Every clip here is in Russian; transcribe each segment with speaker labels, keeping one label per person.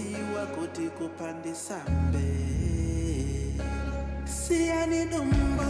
Speaker 1: ukutiwa kuti kupandisa mbe. Siani dumbo,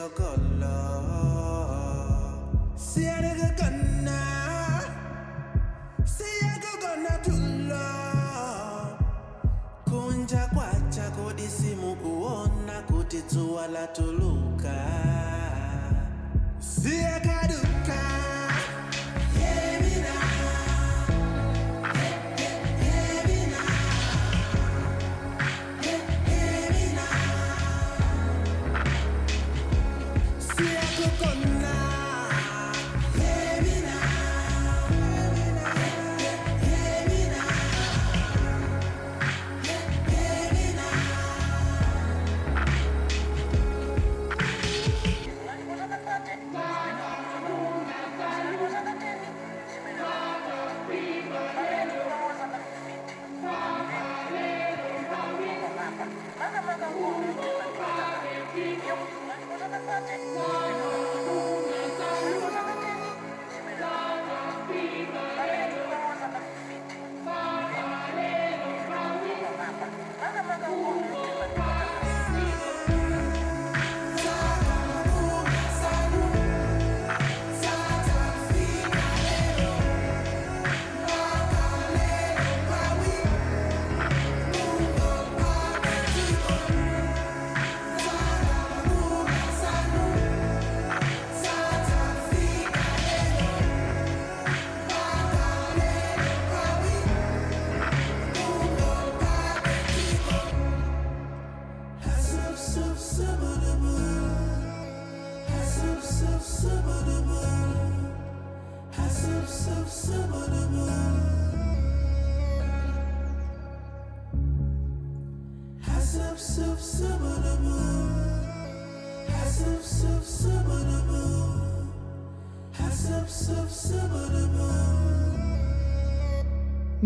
Speaker 1: Siya Si siya que gana, si eres gana tulo. Kunja kwacha kodisimu kuona kutituwa la tuluka. Si eres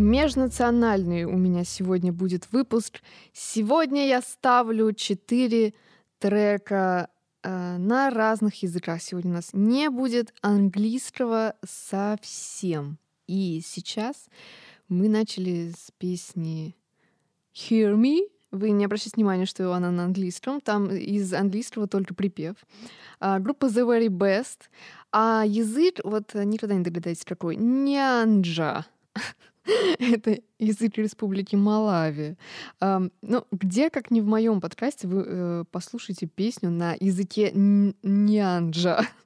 Speaker 2: Межнациональный у меня сегодня будет выпуск. Сегодня я ставлю четыре трека э, на разных языках. Сегодня у нас не будет английского совсем. И сейчас мы начали с песни Hear Me. Вы не обращайте внимания, что она на английском. Там из английского только припев. А, группа The Very Best. А язык, вот никогда не догадаетесь какой, нянджа. Это язык Республики Малави. Ну, где, как не в моем подкасте, вы э, послушаете песню на языке нянджа.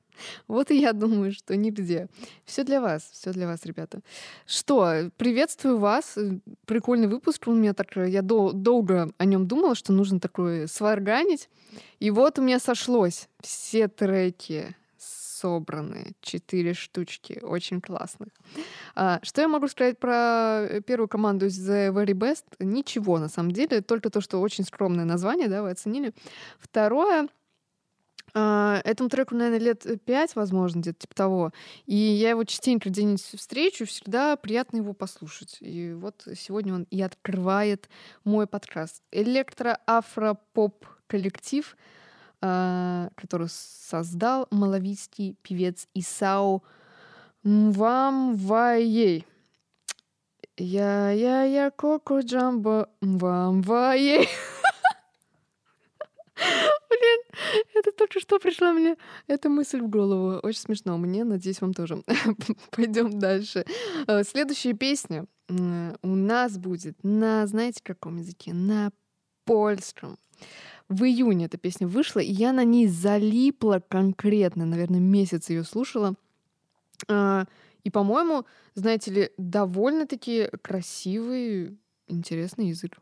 Speaker 2: Вот и я думаю, что нигде. Все для вас, все для вас, ребята. Что, приветствую вас. Прикольный выпуск у меня так. Я дол- долго о нем думала, что нужно такое сварганить. И вот у меня сошлось. Все треки собраны. Четыре штучки. Очень классных. А, Что я могу сказать про э, первую команду из The Very Best? Ничего, на самом деле. Только то, что очень скромное название, да, вы оценили. Второе, а, Этому треку, наверное, лет пять, возможно, где-то типа того. И я его частенько где-нибудь встречу, всегда приятно его послушать. И вот сегодня он и открывает мой подкаст. Электро-афро-поп-коллектив, а, который создал малавийский певец Эсау Мвамвая. Ya-ya-ya, Coco Jamboo, Мвамвая. Блин, это только что пришла мне эта мысль в голову. Очень смешно мне, надеюсь, вам тоже. Пойдем дальше. Э, Следующая песня у нас будет на, знаете, каком языке? На польском. В июне эта песня вышла, и я на ней залипла конкретно, наверное, месяц ее слушала. А, И, по-моему, знаете ли, довольно-таки красивый, интересный язык.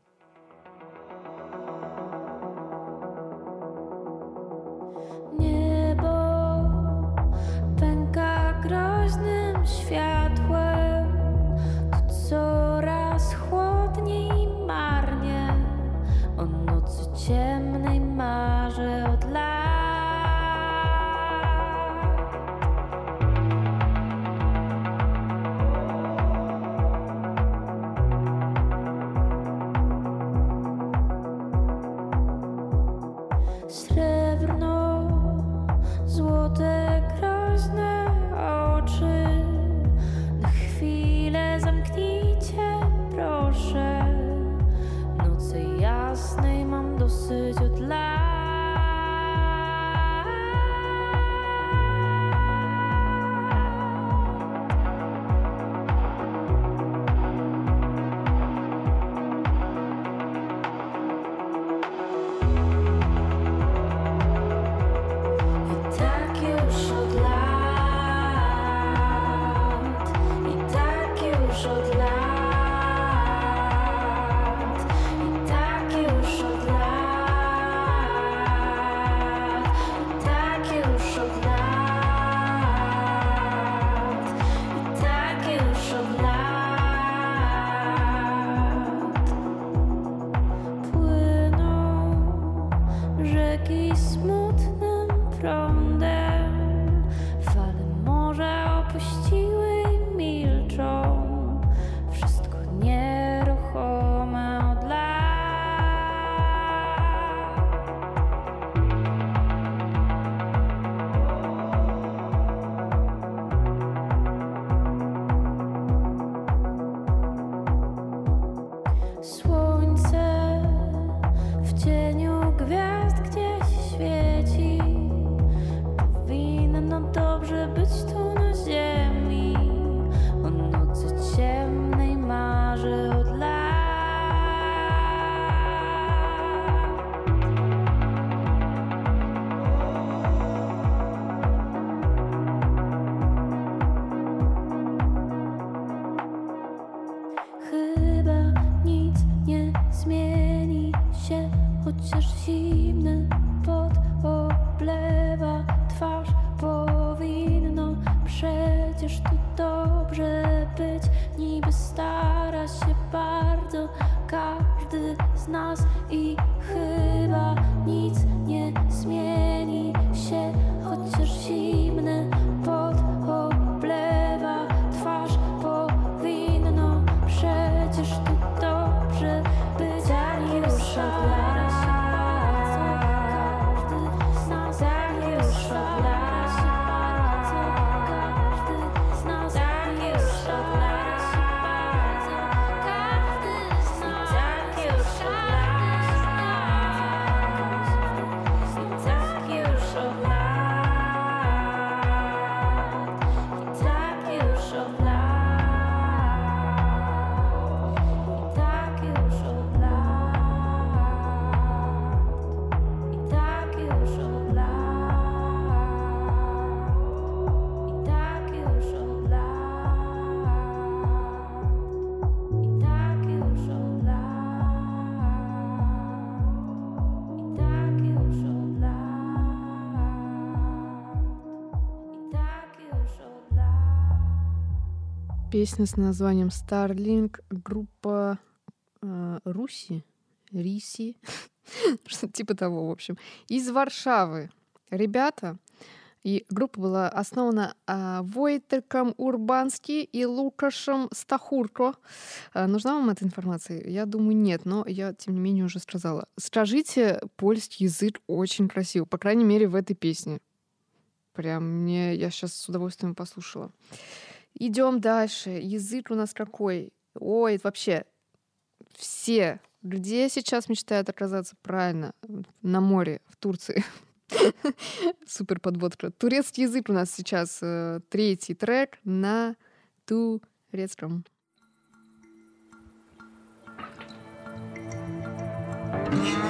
Speaker 2: Песня с названием Starlink, группа э, Руси, Риси, что типа того, в общем, из Варшавы. Ребята, и группа была основана а, Войтерком Урбански и Лукашем Стахурко. А, нужна вам эта информация? Я думаю, нет, но я, тем не менее, уже сказала. Скажите, польский язык очень красивый, по крайней мере, в этой песне. Прям мне, я сейчас с удовольствием послушала. Идем дальше. Язык у нас какой? Ой, вообще все где сейчас мечтают оказаться правильно? На море, в Турции. Супер подводка. Турецкий язык у нас сейчас э, третий трек на турецком. Yeah.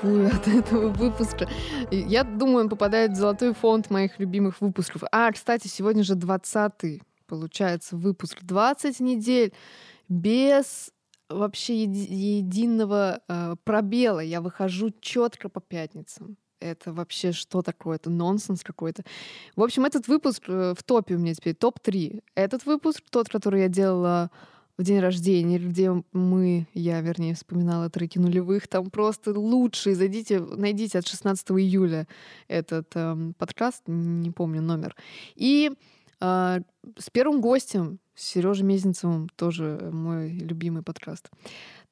Speaker 2: Кайфую от этого выпуска. Я думаю, он попадает в золотой фонд моих любимых выпусков. А, кстати, сегодня же 20-й, получается, выпуск. 20 недель без вообще еди- единого э, пробела. Я выхожу четко по пятницам. Это вообще что такое? Это нонсенс какой-то. В общем, этот выпуск э, в топе у меня теперь топ-3. Этот выпуск, тот, который я делала в день рождения, где мы, я, вернее, вспоминала треки нулевых, там просто лучшие. Зайдите, найдите от 16 июля этот эм, подкаст, не помню номер. И э, с первым гостем, с Сережей Мезенцевым, тоже мой любимый подкаст.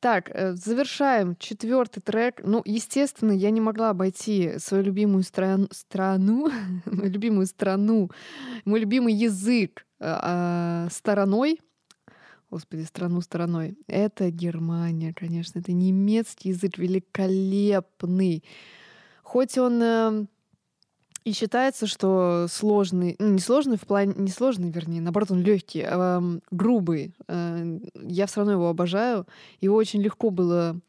Speaker 2: Так, э, завершаем четвертый трек. Ну, естественно, я не могла обойти свою любимую стран, страну, любимую страну, мой любимый язык э, э, стороной. Господи, страну стороной. Это Германия, конечно. Это немецкий язык великолепный. Хоть он э, и считается, что сложный, ну, не сложный в плане, не сложный, вернее, наоборот, он легкий, а, м, грубый. Э, Я все равно его обожаю. Его очень легко было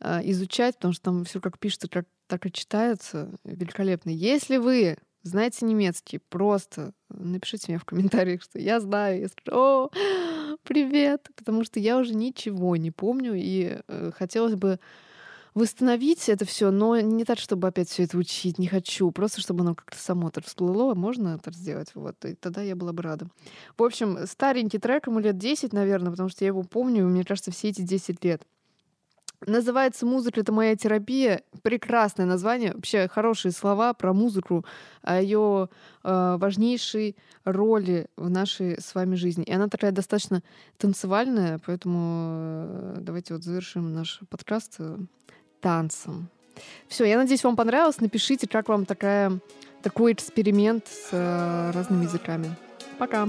Speaker 2: э, изучать, потому что там все как пишется, как, так и читается. Великолепно. Если вы знаете немецкий, просто напишите мне в комментариях, что я знаю. Я скажу, о, привет, потому что я уже ничего не помню, и э, хотелось бы восстановить это все, но не так, чтобы опять все это учить, не хочу, просто чтобы оно как-то само так всплыло, можно это сделать, вот, и тогда я была бы рада. В общем, старенький трек, ему лет 10, наверное, потому что я его помню, мне кажется, все эти 10 лет. Называется «Музыка — это моя терапия». Прекрасное название. Вообще хорошие слова про музыку, о ее э, важнейшей роли в нашей с вами жизни. И она такая достаточно танцевальная, поэтому э, давайте вот завершим наш подкаст э, танцем. Все, я надеюсь, вам понравилось. Напишите, как вам такая, такой эксперимент с э, разными языками. Пока!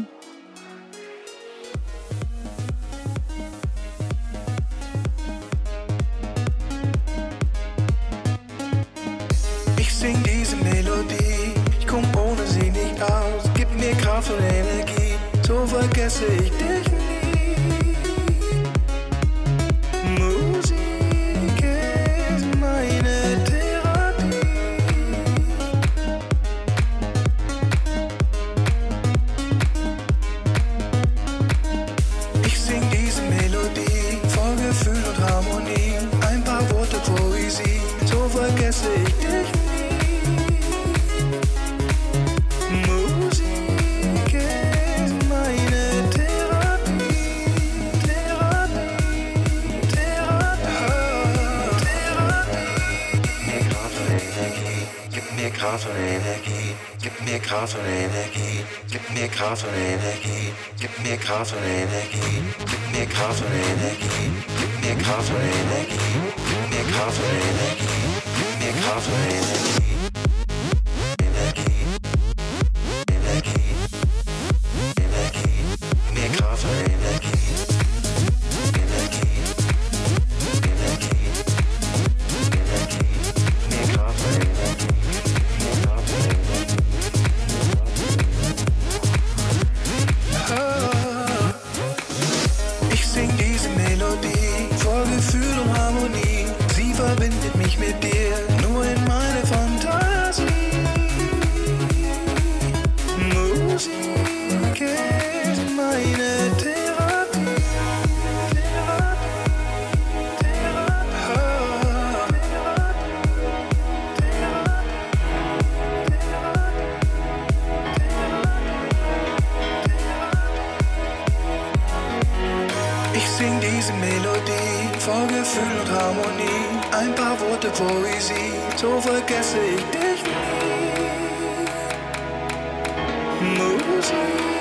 Speaker 3: Und Energie, so vergesse ich dich Kraft und Energie, gib mir Kraft und Energie, gib mir Kraft und Energie, gib mir Kraft und Energie, gib mir Kraft und Energie, gib mir Kraft und Energie, gib mir Kraft und Energie. Diese Melodie voll Gefühl und Harmonie. Ein paar Worte Poesie, so vergesse ich dich nie. Musik